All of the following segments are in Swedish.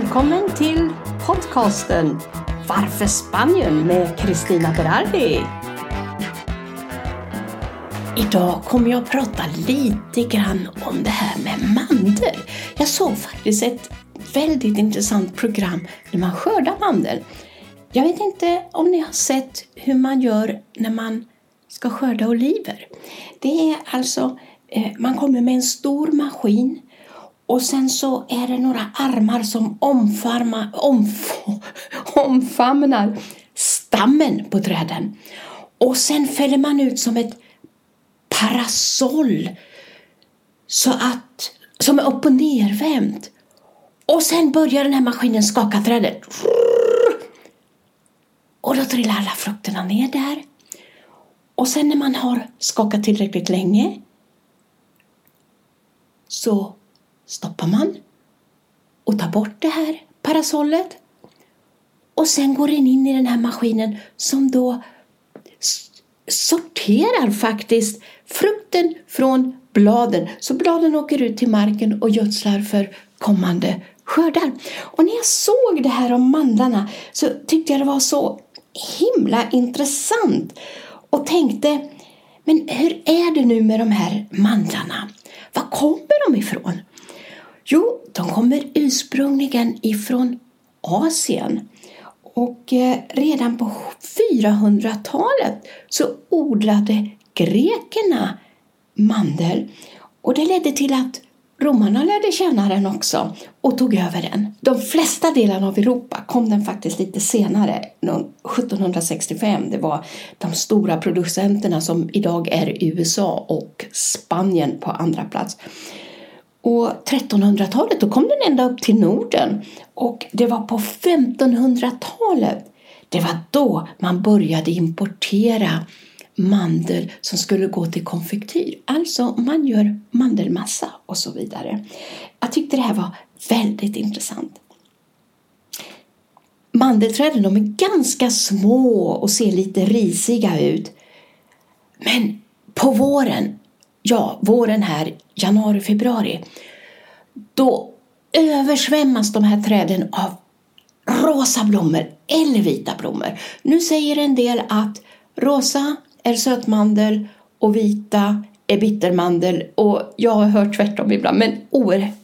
Välkommen till podcasten Varför Spanien med Kristina Berardi. Idag kommer jag att prata lite grann om det här med mandel. Jag såg faktiskt ett väldigt intressant program när man skördar mandel. Jag vet inte om ni har sett hur man gör när man ska skörda oliver. Det är alltså, eh, man kommer med en stor maskin och sen så är det några armar som omfarma, omf omfamnar stammen på träden. Och sen fäller man ut som ett parasoll så att, som är upp och nervänt. Och sen börjar den här maskinen skaka trädet. Och då trillar alla frukterna ner där. Och sen när man har skakat tillräckligt länge så stoppar man och tar bort det här parasollet. Och sen går den in i den här maskinen som då sorterar faktiskt frukten från bladen. Så bladen åker ut till marken och gödslar för kommande skördar. Och när jag såg det här om mandlarna så tyckte jag det var så himla intressant och tänkte, men hur är det nu med de här mandlarna? Var kommer de ifrån? Jo, de kommer ursprungligen ifrån Asien. Och eh, redan på 400-talet så odlade grekerna mandel. Och det ledde till att romarna lärde känna den också och tog över den. De flesta delarna av Europa kom den faktiskt lite senare, 1765. Det var de stora producenterna som idag är USA och Spanien på andra plats. Och 1300-talet då kom den ända upp till Norden och det var på 1500-talet det var då man började importera mandel som skulle gå till konfektyr. Alltså man gör mandelmassa och så vidare. Jag tyckte det här var väldigt intressant. Mandelträden de är ganska små och ser lite risiga ut. Men på våren ja, våren här, januari, februari, då översvämmas de här träden av rosa blommor eller vita blommor. Nu säger en del att rosa är sötmandel och vita är bittermandel och jag har hört tvärtom ibland. Men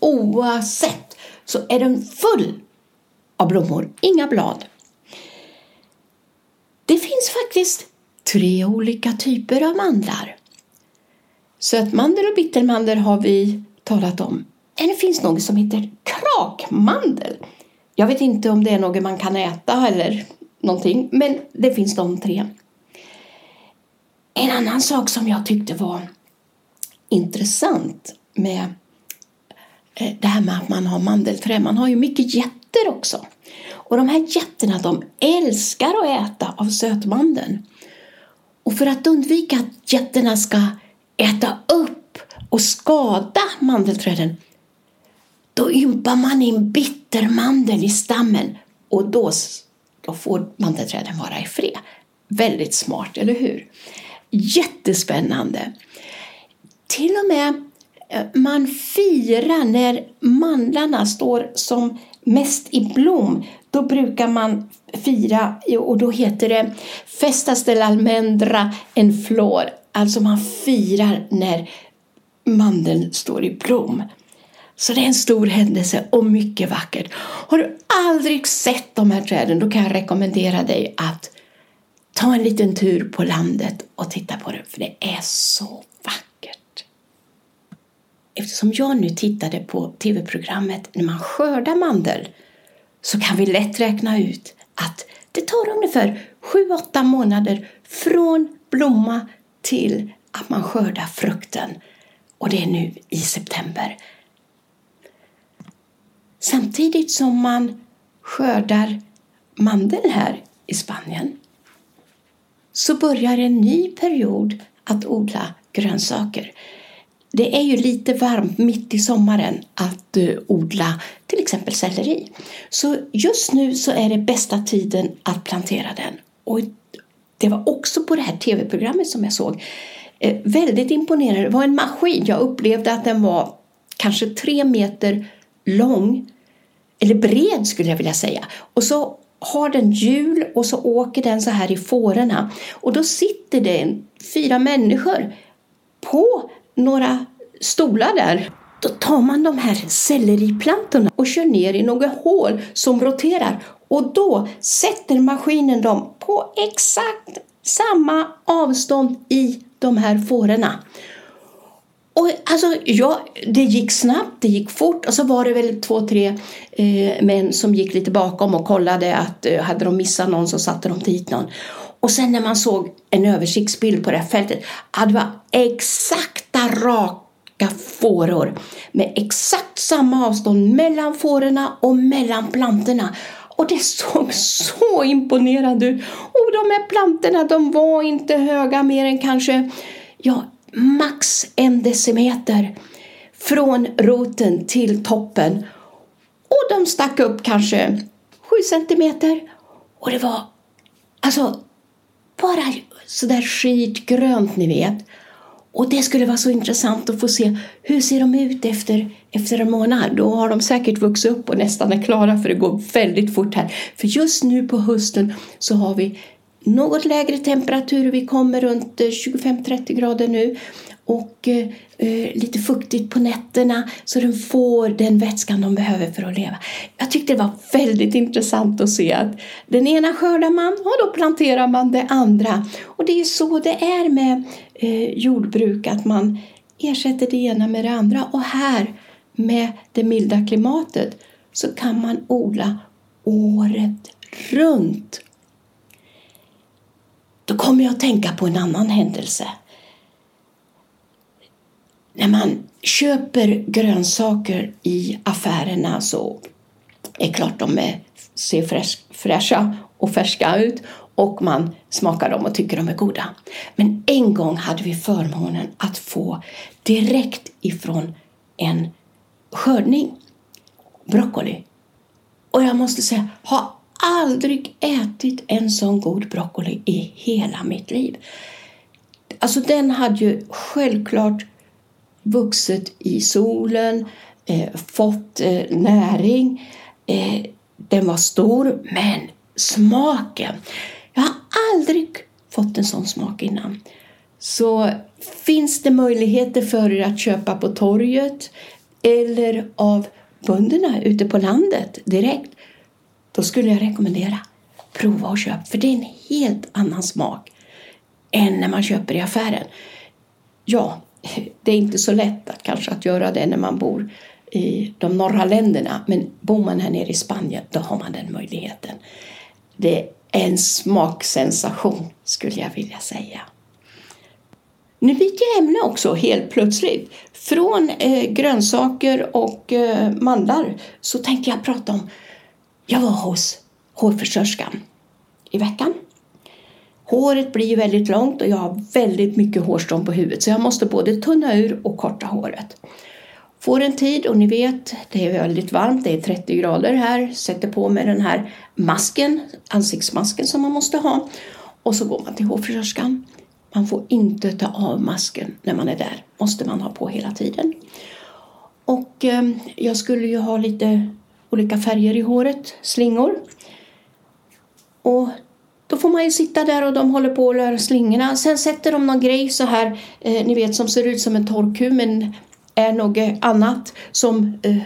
oavsett så är den full av blommor, inga blad. Det finns faktiskt tre olika typer av mandlar. Sötmandel och bittermandel har vi talat om. Det finns något som heter krakmandel. Jag vet inte om det är något man kan äta eller någonting, men det finns de tre. En annan sak som jag tyckte var intressant med eh, det här med att man har mandelträd. Man har ju mycket jätter också. Och de här getterna de älskar att äta av sötmandeln. Och för att undvika att getterna ska äta och skada mandelträden, då ympar man in bittermandel i stammen och då, då får mandelträden vara i fred. Väldigt smart, eller hur? Jättespännande! Till och med eh, man firar när mandlarna står som mest i blom. Då brukar man fira och då heter det Festas del almendra en flor. Alltså man firar när mandeln står i blom. Så det är en stor händelse och mycket vackert. Har du aldrig sett de här träden då kan jag rekommendera dig att ta en liten tur på landet och titta på det, för det är så vackert. Eftersom jag nu tittade på tv-programmet när man skördar mandel så kan vi lätt räkna ut att det tar ungefär 7-8 månader från blomma till att man skördar frukten. Och det är nu i september. Samtidigt som man skördar mandeln här i Spanien så börjar en ny period att odla grönsaker. Det är ju lite varmt mitt i sommaren att eh, odla till exempel selleri. Så just nu så är det bästa tiden att plantera den. Och det var också på det här tv-programmet som jag såg. Eh, väldigt imponerande. Det var en maskin. Jag upplevde att den var kanske tre meter lång eller bred skulle jag vilja säga. Och så har den hjul och så åker den så här i fårorna. Och då sitter det fyra människor på några stolar där. Då tar man de här selleriplantorna och kör ner i några hål som roterar. Och då sätter maskinen dem på exakt samma avstånd i de här fårorna. Och alltså, ja, det gick snabbt, det gick fort och så var det väl två, tre eh, män som gick lite bakom och kollade att eh, hade de missat någon så satte de dit någon. Och sen när man såg en översiktsbild på det här fältet, ja, det var exakta raka fåror med exakt samma avstånd mellan fårorna och mellan plantorna. Och det såg så imponerande ut. Och de här plantorna, de var inte höga mer än kanske ja, max en decimeter från roten till toppen. Och de stack upp kanske sju centimeter. Och det var alltså bara sådär skitgrönt ni vet. Och det skulle vara så intressant att få se hur ser de ut efter, efter en månad. Då har de säkert vuxit upp och nästan är klara för det går väldigt fort här. För just nu på hösten så har vi något lägre temperatur. Vi kommer runt eh, 25-30 grader nu och eh, eh, lite fuktigt på nätterna så den får den vätskan de behöver för att leva. Jag tyckte det var väldigt intressant att se att den ena skördar man och då planterar man det andra. Och det är så det är med eh, jordbruk, att man ersätter det ena med det andra. Och här med det milda klimatet så kan man odla året runt. Då kommer jag att tänka på en annan händelse. När man köper grönsaker i affärerna så är det klart de är, ser fräscha och färska ut och man smakar dem och tycker de är goda. Men en gång hade vi förmånen att få direkt ifrån en skördning broccoli. Och jag måste säga, har aldrig ätit en sån god broccoli i hela mitt liv. Alltså den hade ju självklart vuxit i solen, eh, fått eh, näring. Eh, den var stor, men smaken. Jag har aldrig fått en sån smak innan. Så finns det möjligheter för er att köpa på torget eller av bönderna ute på landet direkt, då skulle jag rekommendera prova och köp, för det är en helt annan smak än när man köper i affären. Ja, det är inte så lätt att, kanske att göra det när man bor i de norra länderna, men bor man här nere i Spanien då har man den möjligheten. Det är en smaksensation skulle jag vilja säga. Nu byter jag ämne också helt plötsligt. Från eh, grönsaker och eh, mandlar så tänkte jag prata om, jag var hos hårfrisörskan i veckan Håret blir väldigt långt och jag har väldigt mycket hårstrån på huvudet så jag måste både tunna ur och korta håret. Får en tid och ni vet, det är väldigt varmt, det är 30 grader här, sätter på mig den här masken, ansiktsmasken som man måste ha och så går man till hårfrisörskan. Man får inte ta av masken när man är där, måste man ha på hela tiden. Och eh, jag skulle ju ha lite olika färger i håret, slingor. Och får man ju sitta där och de håller på att löra slingorna. Sen sätter de någon grej så här, eh, ni vet som ser ut som en torrku men är något annat som eh,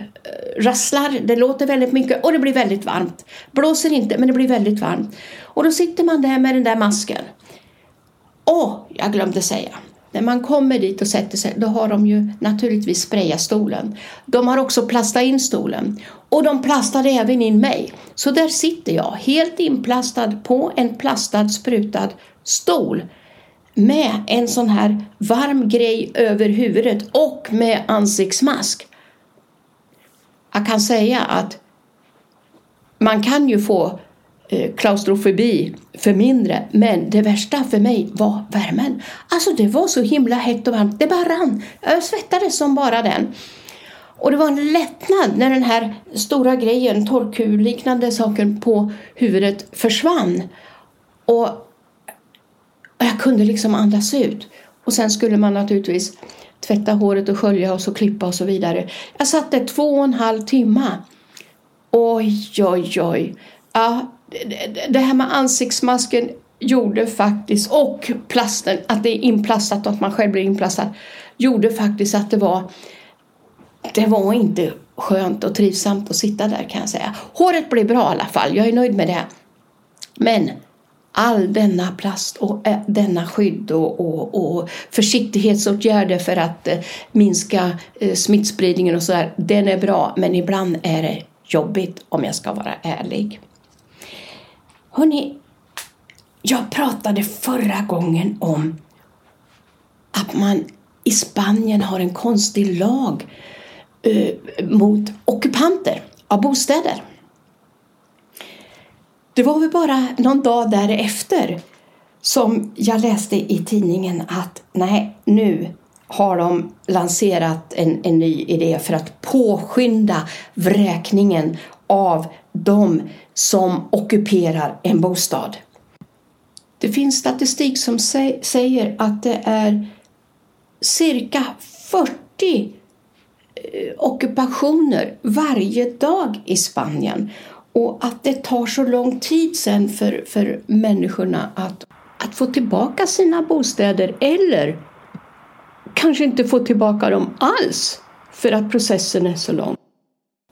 rasslar. Det låter väldigt mycket och det blir väldigt varmt. Blåser inte men det blir väldigt varmt. Och då sitter man där med den där masken. Åh, jag glömde säga. När man kommer dit och sätter sig då har de ju naturligtvis sprayat stolen. De har också plastat in stolen och de plastade även in mig. Så där sitter jag helt inplastad på en plastad sprutad stol med en sån här varm grej över huvudet och med ansiktsmask. Jag kan säga att man kan ju få Eh, klaustrofobi för mindre men det värsta för mig var värmen. Alltså det var så himla hett och varmt, det bara rann. Jag svettades som bara den. Och det var en lättnad när den här stora grejen, torrkur-liknande saken på huvudet försvann. Och jag kunde liksom andas ut. Och sen skulle man naturligtvis tvätta håret och skölja och så klippa och så vidare. Jag satt där två och en halv timme Oj, oj, oj. Ja, det här med ansiktsmasken gjorde faktiskt, och plasten, att det är inplastat och att man själv blir inplastad, gjorde faktiskt att det var det var inte skönt och trivsamt att sitta där kan jag säga. Håret blev bra i alla fall, jag är nöjd med det. Men all denna plast och eh, denna skydd och, och, och försiktighetsåtgärder för att eh, minska eh, smittspridningen och sådär, den är bra men ibland är det jobbigt om jag ska vara ärlig. Hörrni, jag pratade förra gången om att man i Spanien har en konstig lag eh, mot ockupanter av bostäder. Det var väl bara någon dag därefter som jag läste i tidningen att nej, nu har de lanserat en, en ny idé för att påskynda vräkningen av de som ockuperar en bostad. Det finns statistik som säger att det är cirka 40 eh, ockupationer varje dag i Spanien och att det tar så lång tid sen för, för människorna att, att få tillbaka sina bostäder eller kanske inte få tillbaka dem alls för att processen är så lång.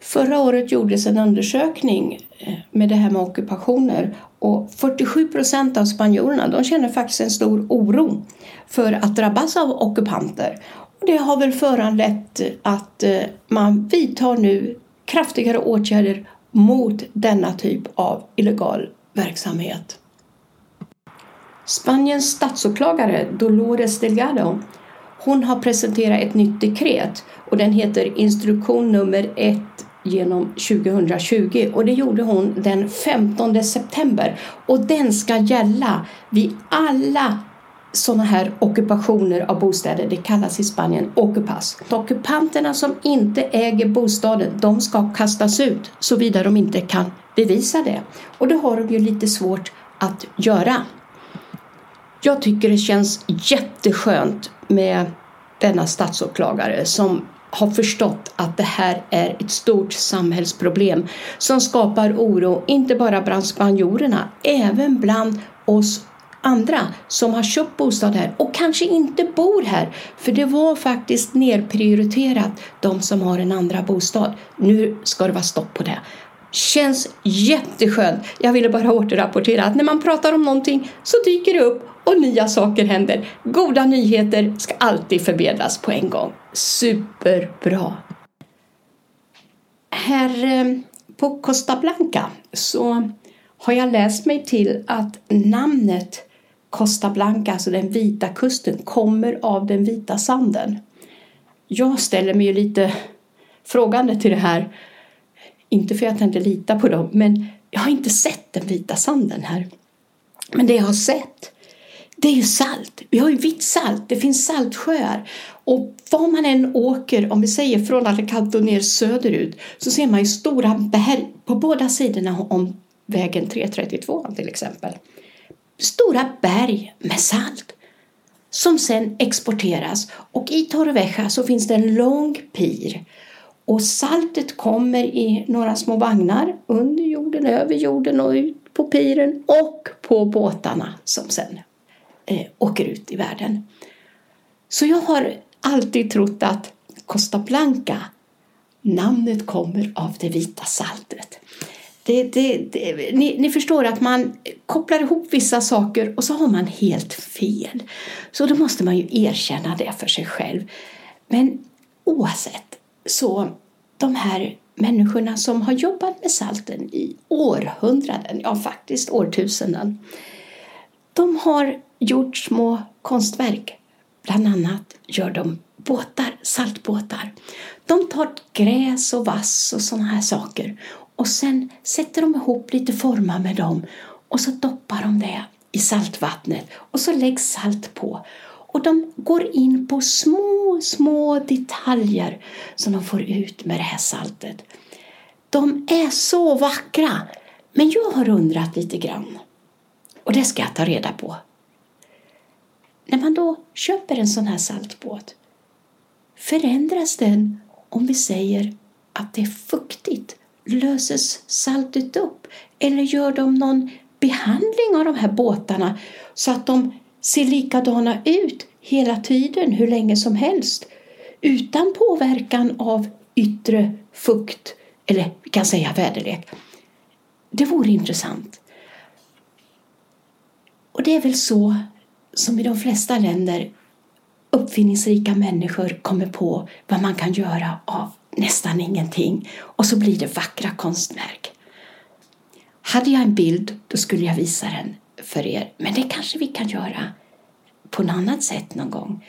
Förra året gjordes en undersökning eh, med det här med ockupationer och 47 procent av spanjorerna de känner faktiskt en stor oro för att drabbas av ockupanter. Och det har väl föranlett att eh, man vidtar nu kraftigare åtgärder mot denna typ av illegal verksamhet. Spaniens statsåklagare Dolores Delgado hon har presenterat ett nytt dekret och den heter instruktion nummer 1 genom 2020 och det gjorde hon den 15 september och den ska gälla vid alla sådana här ockupationer av bostäder. Det kallas i Spanien ockupas. Ockupanterna som inte äger bostaden de ska kastas ut såvida de inte kan bevisa det. Och det har de ju lite svårt att göra. Jag tycker det känns jätteskönt med denna statsåklagare som har förstått att det här är ett stort samhällsproblem som skapar oro, inte bara bland spanjorerna, även bland oss andra som har köpt bostad här och kanske inte bor här. För det var faktiskt nerprioriterat de som har en andra bostad. Nu ska det vara stopp på det. Känns jätteskönt. Jag ville bara återrapportera att när man pratar om någonting så dyker det upp och nya saker händer. Goda nyheter ska alltid förmedlas på en gång. Superbra! Här eh, på Costa Blanca så har jag läst mig till att namnet Costa Blanca, alltså den vita kusten, kommer av den vita sanden. Jag ställer mig ju lite frågande till det här. Inte för att jag inte litar på dem, men jag har inte sett den vita sanden här. Men det jag har sett, det är ju salt. Vi har ju vitt salt, det finns saltsjöar. Och var man än åker, om vi säger från Alicante och ner söderut, så ser man ju stora berg på båda sidorna om vägen 332 till exempel stora berg med salt som sen exporteras. Och i Torrevieja så finns det en lång pir och saltet kommer i några små vagnar under jorden, över jorden och ut på piren och på båtarna som sen eh, åker ut i världen. Så jag har alltid trott att Costa Blanca, namnet kommer av det vita saltet. Det, det, det, ni, ni, förstår att man kopplar ihop vissa saker och så har man helt fel. Så då måste man ju erkänna det för sig själv. Men oavsett, så de här människorna som har jobbat med salten i århundraden, ja faktiskt årtusenden, de har gjort små konstverk. Bland annat gör de båtar, saltbåtar. De tar gräs och vass och sådana här saker och sen sätter de ihop lite formar med dem och så doppar de det i saltvattnet och så läggs salt på. Och de går in på små, små detaljer som de får ut med det här saltet. De är så vackra. Men jag har undrat lite grann. Och det ska jag ta reda på. När man då köper en sån här saltbåt, förändras den om vi säger att det är fuktigt löses saltet upp? Eller gör de någon behandling av de här båtarna så att de ser likadana ut hela tiden, hur länge som helst? Utan påverkan av yttre fukt, eller vi kan säga väderlek. Det vore intressant. Och det är väl så som i de flesta länder uppfinningsrika människor kommer på vad man kan göra av nästan ingenting och så blir det vackra konstverk. Hade jag en bild då skulle jag visa den för er, men det kanske vi kan göra på något annat sätt någon gång.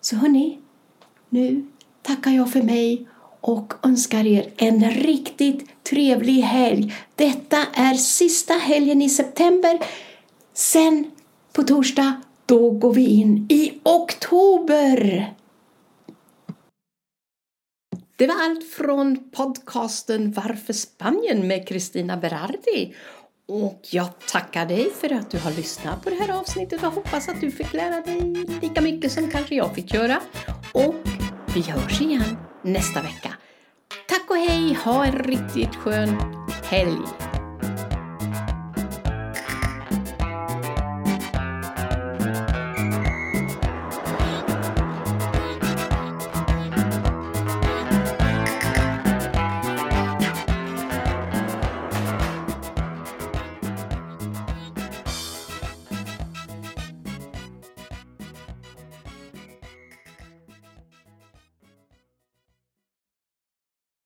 Så hörni, nu tackar jag för mig och önskar er en riktigt trevlig helg. Detta är sista helgen i september. Sen på torsdag, då går vi in i oktober. Det var allt från podcasten Varför Spanien med Kristina Berardi. Och jag tackar dig för att du har lyssnat på det här avsnittet och hoppas att du fick lära dig lika mycket som kanske jag fick göra. Och vi hörs igen nästa vecka. Tack och hej, ha en riktigt skön helg!